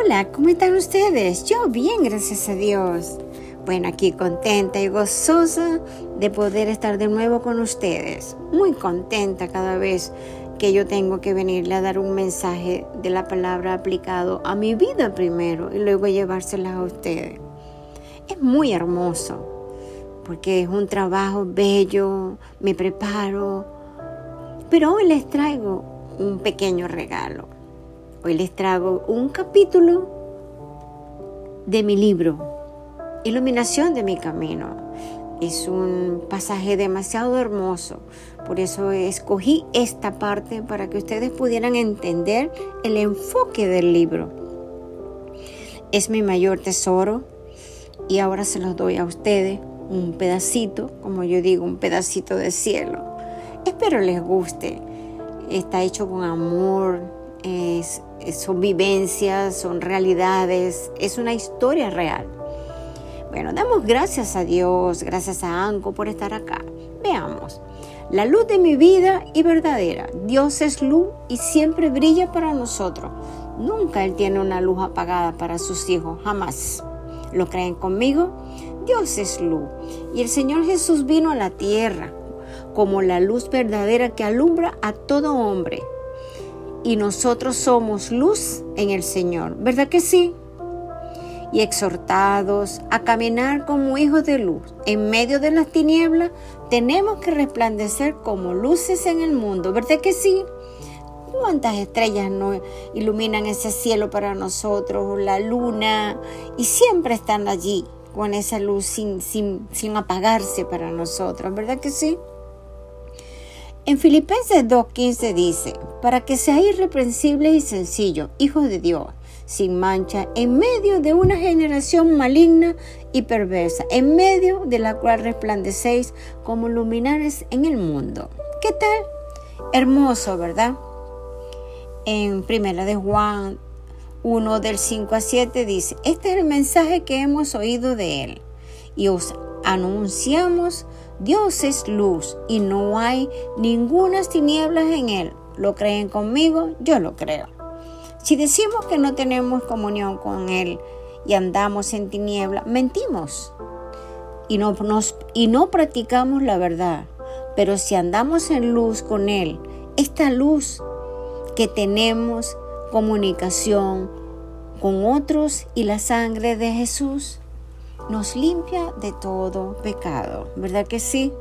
Hola, ¿cómo están ustedes? Yo bien, gracias a Dios. Bueno, aquí contenta y gozosa de poder estar de nuevo con ustedes. Muy contenta cada vez que yo tengo que venirle a dar un mensaje de la palabra aplicado a mi vida primero y luego llevárselas a ustedes. Es muy hermoso porque es un trabajo bello, me preparo, pero hoy les traigo un pequeño regalo. Hoy les traigo un capítulo de mi libro, Iluminación de mi Camino. Es un pasaje demasiado hermoso, por eso escogí esta parte para que ustedes pudieran entender el enfoque del libro. Es mi mayor tesoro y ahora se los doy a ustedes un pedacito, como yo digo, un pedacito de cielo. Espero les guste. Está hecho con amor, son vivencias, son realidades, es una historia real. Bueno, damos gracias a Dios, gracias a Anco por estar acá. Veamos. La luz de mi vida y verdadera. Dios es luz y siempre brilla para nosotros. Nunca Él tiene una luz apagada para sus hijos, jamás. ¿Lo creen conmigo? Dios es luz y el Señor Jesús vino a la tierra como la luz verdadera que alumbra a todo hombre y nosotros somos luz en el Señor, ¿verdad que sí? Y exhortados a caminar como hijos de luz en medio de las tinieblas, tenemos que resplandecer como luces en el mundo, ¿verdad que sí? ¿Cuántas estrellas no iluminan ese cielo para nosotros? La luna, y siempre están allí con esa luz sin, sin, sin apagarse para nosotros, ¿verdad que sí? En Filipenses 2.15 dice, para que seáis irreprensibles y sencillos, hijos de Dios, sin mancha, en medio de una generación maligna y perversa, en medio de la cual resplandecéis como luminares en el mundo. ¿Qué tal? Hermoso, ¿verdad? En Primera de Juan 1 del 5 a 7 dice, este es el mensaje que hemos oído de él y os anunciamos Dios es luz y no hay ninguna tinieblas en él. ¿Lo creen conmigo? Yo lo creo. Si decimos que no tenemos comunión con Él y andamos en tinieblas, mentimos y no practicamos la verdad. Pero si andamos en luz con Él, esta luz que tenemos comunicación con otros y la sangre de Jesús nos limpia de todo pecado, ¿verdad que sí?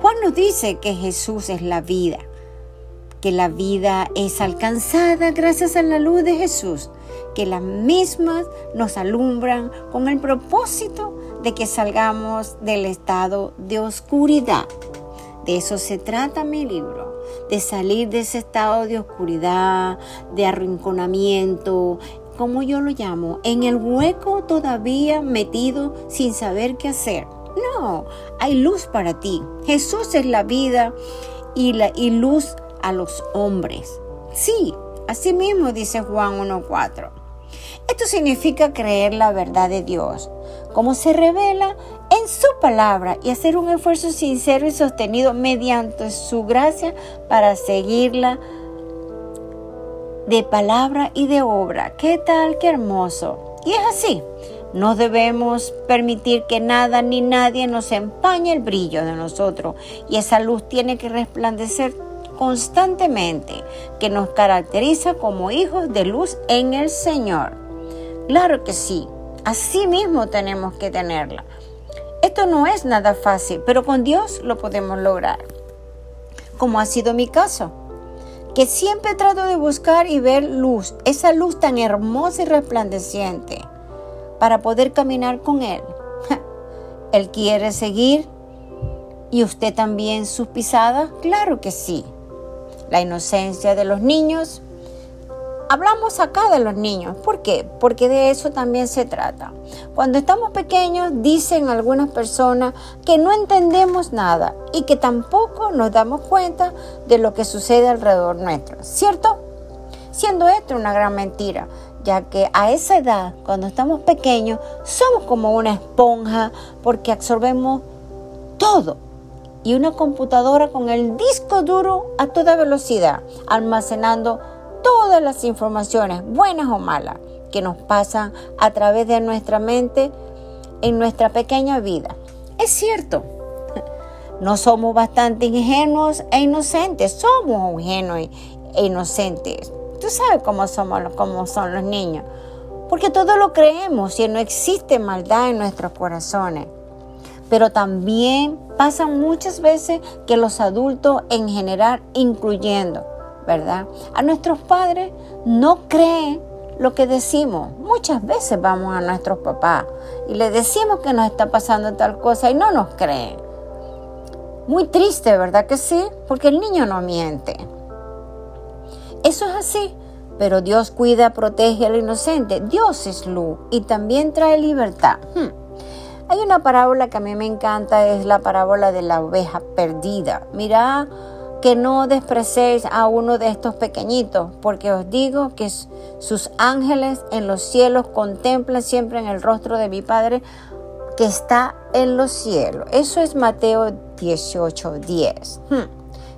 Juan nos dice que Jesús es la vida, que la vida es alcanzada gracias a la luz de Jesús, que las mismas nos alumbran con el propósito de que salgamos del estado de oscuridad. De eso se trata mi libro, de salir de ese estado de oscuridad, de arrinconamiento, como yo lo llamo, en el hueco todavía metido sin saber qué hacer. No, hay luz para ti. Jesús es la vida y, la, y luz a los hombres. Sí, así mismo dice Juan 1.4. Esto significa creer la verdad de Dios, como se revela en su palabra y hacer un esfuerzo sincero y sostenido mediante su gracia para seguirla de palabra y de obra. ¿Qué tal? Qué hermoso. Y es así. No debemos permitir que nada ni nadie nos empañe el brillo de nosotros. Y esa luz tiene que resplandecer constantemente, que nos caracteriza como hijos de luz en el Señor. Claro que sí. Así mismo tenemos que tenerla. Esto no es nada fácil, pero con Dios lo podemos lograr. Como ha sido mi caso que siempre trato de buscar y ver luz, esa luz tan hermosa y resplandeciente, para poder caminar con Él. Él quiere seguir y usted también sus pisadas, claro que sí. La inocencia de los niños, Hablamos acá de los niños. ¿Por qué? Porque de eso también se trata. Cuando estamos pequeños dicen algunas personas que no entendemos nada y que tampoco nos damos cuenta de lo que sucede alrededor nuestro. ¿Cierto? Siendo esto una gran mentira, ya que a esa edad, cuando estamos pequeños, somos como una esponja porque absorbemos todo y una computadora con el disco duro a toda velocidad, almacenando todas las informaciones, buenas o malas, que nos pasan a través de nuestra mente en nuestra pequeña vida. Es cierto, no somos bastante ingenuos e inocentes, somos ingenuos e inocentes. Tú sabes cómo, somos, cómo son los niños, porque todo lo creemos y no existe maldad en nuestros corazones. Pero también pasa muchas veces que los adultos en general, incluyendo, ¿verdad? A nuestros padres no creen lo que decimos. Muchas veces vamos a nuestros papás y les decimos que nos está pasando tal cosa y no nos creen. Muy triste, ¿verdad que sí? Porque el niño no miente. Eso es así, pero Dios cuida, protege al inocente. Dios es luz y también trae libertad. Hmm. Hay una parábola que a mí me encanta, es la parábola de la oveja perdida. Mira que no despreciéis a uno de estos pequeñitos, porque os digo que sus ángeles en los cielos contemplan siempre en el rostro de mi Padre que está en los cielos. Eso es Mateo 18, 10.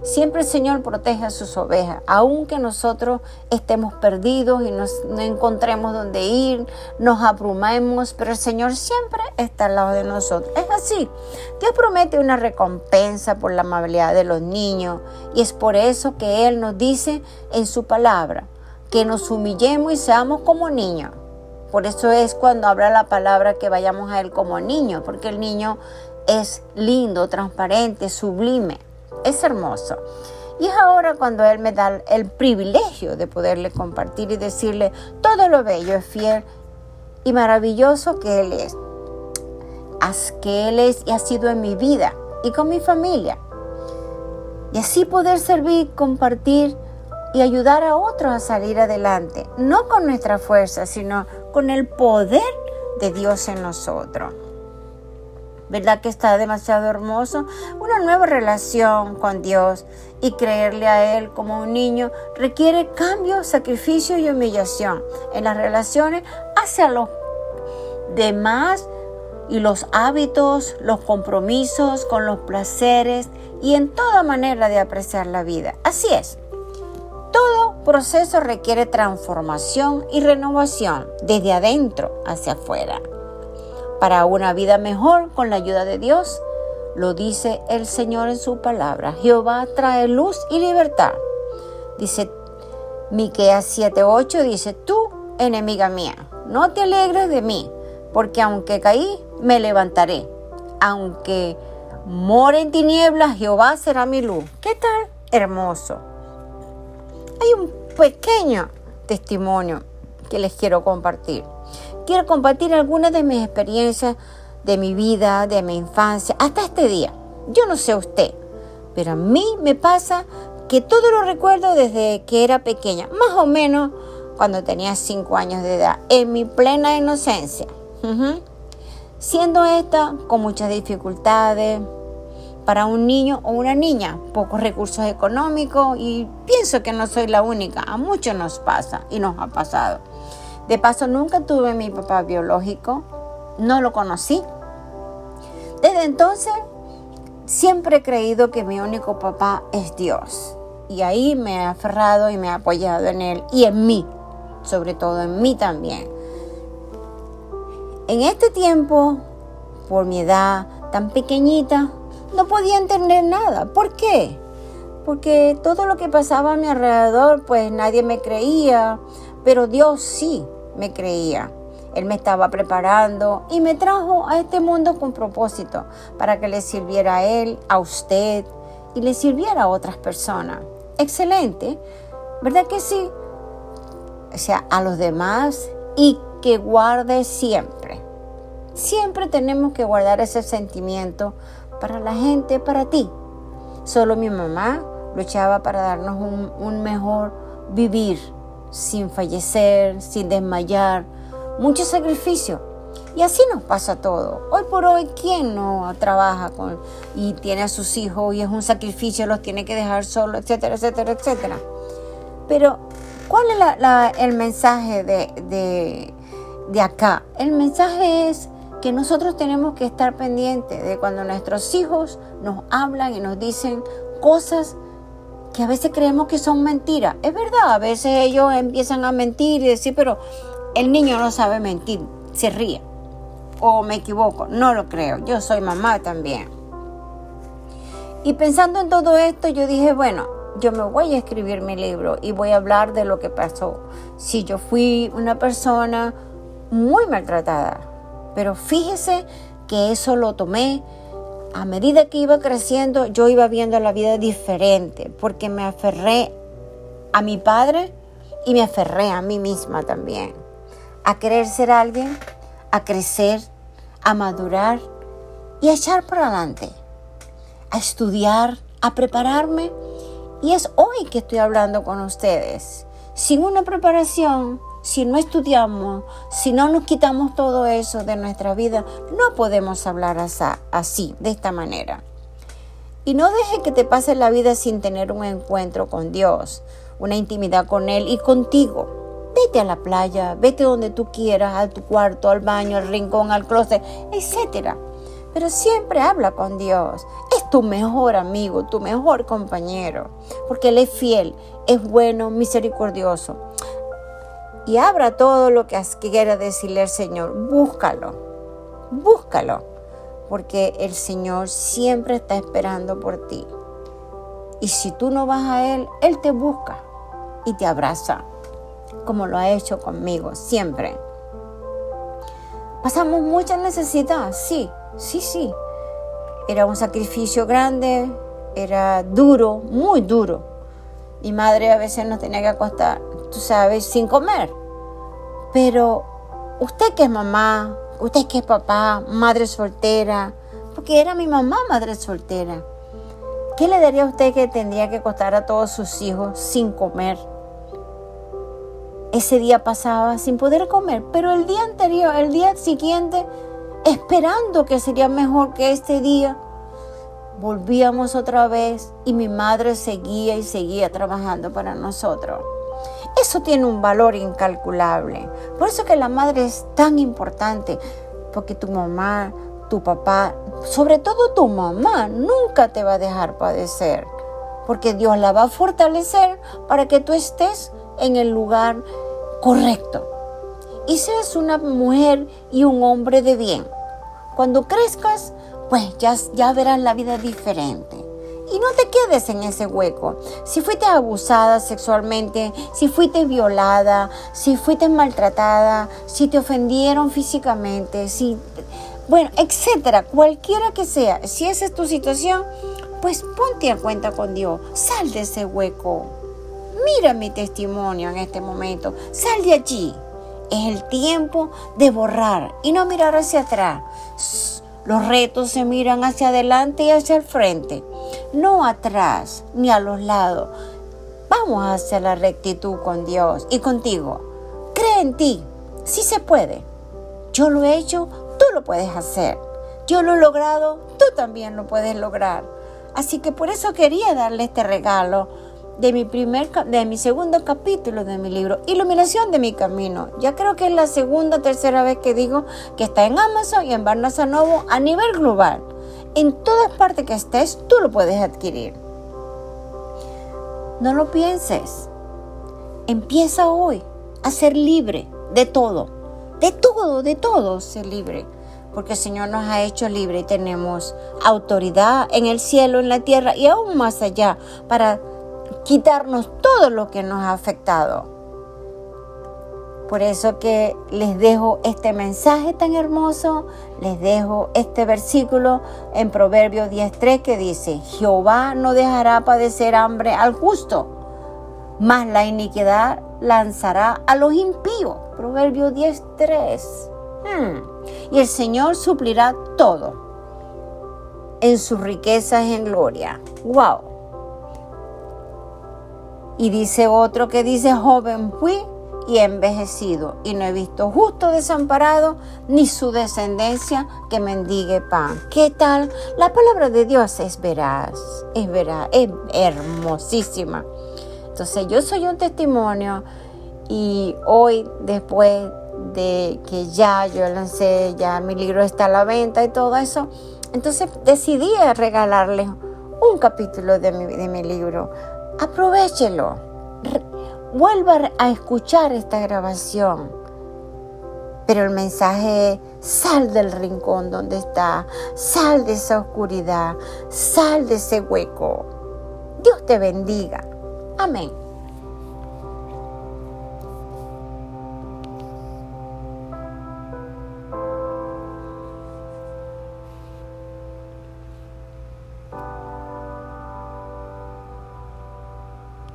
Siempre el Señor protege a sus ovejas, aunque nosotros estemos perdidos y nos, no encontremos dónde ir, nos abrumemos, pero el Señor siempre está al lado de nosotros. Es así. Dios promete una recompensa por la amabilidad de los niños y es por eso que Él nos dice en su palabra que nos humillemos y seamos como niños. Por eso es cuando habla la palabra que vayamos a Él como niños, porque el niño es lindo, transparente, sublime es hermoso. Y es ahora cuando Él me da el privilegio de poderle compartir y decirle todo lo bello, fiel y maravilloso que Él es. Que Él es y ha sido en mi vida y con mi familia. Y así poder servir, compartir y ayudar a otros a salir adelante. No con nuestra fuerza, sino con el poder de Dios en nosotros. ¿Verdad que está demasiado hermoso? Una nueva relación con Dios y creerle a Él como un niño requiere cambio, sacrificio y humillación en las relaciones hacia los demás y los hábitos, los compromisos con los placeres y en toda manera de apreciar la vida. Así es. Todo proceso requiere transformación y renovación desde adentro hacia afuera para una vida mejor con la ayuda de Dios. Lo dice el Señor en su palabra. Jehová trae luz y libertad. Dice Miqueas 7:8 dice, "Tú, enemiga mía, no te alegres de mí, porque aunque caí, me levantaré. Aunque more en tinieblas, Jehová será mi luz." ¿Qué tal? Hermoso. Hay un pequeño testimonio que les quiero compartir quiero compartir algunas de mis experiencias de mi vida, de mi infancia, hasta este día. Yo no sé usted, pero a mí me pasa que todo lo recuerdo desde que era pequeña, más o menos cuando tenía 5 años de edad, en mi plena inocencia. Siendo esta con muchas dificultades para un niño o una niña, pocos recursos económicos y pienso que no soy la única, a muchos nos pasa y nos ha pasado. De paso, nunca tuve mi papá biológico, no lo conocí. Desde entonces, siempre he creído que mi único papá es Dios. Y ahí me he aferrado y me he apoyado en Él y en mí, sobre todo en mí también. En este tiempo, por mi edad tan pequeñita, no podía entender nada. ¿Por qué? Porque todo lo que pasaba a mi alrededor, pues nadie me creía, pero Dios sí me creía. Él me estaba preparando y me trajo a este mundo con propósito para que le sirviera a Él, a usted y le sirviera a otras personas. Excelente, ¿verdad que sí? O sea, a los demás y que guarde siempre. Siempre tenemos que guardar ese sentimiento para la gente, para ti. Solo mi mamá luchaba para darnos un, un mejor vivir sin fallecer, sin desmayar, mucho sacrificio. Y así nos pasa todo. Hoy por hoy, ¿quién no trabaja con, y tiene a sus hijos y es un sacrificio, los tiene que dejar solos, etcétera, etcétera, etcétera? Pero, ¿cuál es el mensaje de, de acá? El mensaje es que nosotros tenemos que estar pendientes de cuando nuestros hijos nos hablan y nos dicen cosas que a veces creemos que son mentiras. Es verdad, a veces ellos empiezan a mentir y decir, pero el niño no sabe mentir, se ríe. O me equivoco, no lo creo, yo soy mamá también. Y pensando en todo esto, yo dije, bueno, yo me voy a escribir mi libro y voy a hablar de lo que pasó. Si yo fui una persona muy maltratada, pero fíjese que eso lo tomé a medida que iba creciendo, yo iba viendo la vida diferente, porque me aferré a mi padre y me aferré a mí misma también. A querer ser alguien, a crecer, a madurar y a echar para adelante, a estudiar, a prepararme. Y es hoy que estoy hablando con ustedes. Sin una preparación, si no estudiamos, si no nos quitamos todo eso de nuestra vida, no podemos hablar así, de esta manera. Y no deje que te pase la vida sin tener un encuentro con Dios, una intimidad con Él y contigo. Vete a la playa, vete donde tú quieras, a tu cuarto, al baño, al rincón, al closet, etc. Pero siempre habla con Dios. Es tu mejor amigo, tu mejor compañero, porque Él es fiel, es bueno, misericordioso y abra todo lo que quiera decirle al Señor. Búscalo, búscalo, porque el Señor siempre está esperando por ti. Y si tú no vas a Él, Él te busca y te abraza, como lo ha hecho conmigo siempre. Pasamos mucha necesidad, sí, sí, sí. Era un sacrificio grande, era duro, muy duro. Mi madre a veces nos tenía que acostar, tú sabes, sin comer. Pero usted que es mamá, usted que es papá, madre soltera, porque era mi mamá madre soltera, ¿qué le daría a usted que tendría que costar a todos sus hijos sin comer? Ese día pasaba sin poder comer, pero el día anterior, el día siguiente, esperando que sería mejor que este día, volvíamos otra vez y mi madre seguía y seguía trabajando para nosotros. Eso tiene un valor incalculable. Por eso que la madre es tan importante, porque tu mamá, tu papá, sobre todo tu mamá, nunca te va a dejar padecer, porque Dios la va a fortalecer para que tú estés en el lugar correcto y seas una mujer y un hombre de bien. Cuando crezcas, pues ya, ya verás la vida diferente. Y no te quedes en ese hueco. Si fuiste abusada sexualmente, si fuiste violada, si fuiste maltratada, si te ofendieron físicamente, si, bueno, etcétera, cualquiera que sea, si esa es tu situación, pues ponte a cuenta con Dios. Sal de ese hueco. Mira mi testimonio en este momento. Sal de allí. Es el tiempo de borrar y no mirar hacia atrás. Los retos se miran hacia adelante y hacia el frente no atrás ni a los lados. Vamos a hacer la rectitud con Dios y contigo. Cree en ti, sí se puede. Yo lo he hecho, tú lo puedes hacer. Yo lo he logrado, tú también lo puedes lograr. Así que por eso quería darle este regalo de mi primer de mi segundo capítulo de mi libro Iluminación de mi camino. Ya creo que es la segunda o tercera vez que digo que está en Amazon y en Barnes Noble a nivel global. En todas partes que estés, tú lo puedes adquirir. No lo pienses. Empieza hoy a ser libre de todo. De todo, de todo ser libre. Porque el Señor nos ha hecho libre y tenemos autoridad en el cielo, en la tierra y aún más allá para quitarnos todo lo que nos ha afectado. Por eso que les dejo este mensaje tan hermoso, les dejo este versículo en Proverbio 10.3 que dice, Jehová no dejará padecer hambre al justo, mas la iniquidad lanzará a los impíos. Proverbio 10.3. Hmm. Y el Señor suplirá todo en sus riquezas en gloria. ¡Wow! Y dice otro que dice, joven fui y envejecido, y no he visto justo desamparado, ni su descendencia que mendigue pan. ¿Qué tal? La palabra de Dios es veraz, es veraz, es hermosísima. Entonces yo soy un testimonio y hoy después de que ya yo lancé, ya mi libro está a la venta y todo eso, entonces decidí regalarles un capítulo de mi, de mi libro Aprovechelo. Vuelva a escuchar esta grabación. Pero el mensaje es, sal del rincón donde está, sal de esa oscuridad, sal de ese hueco. Dios te bendiga. Amén.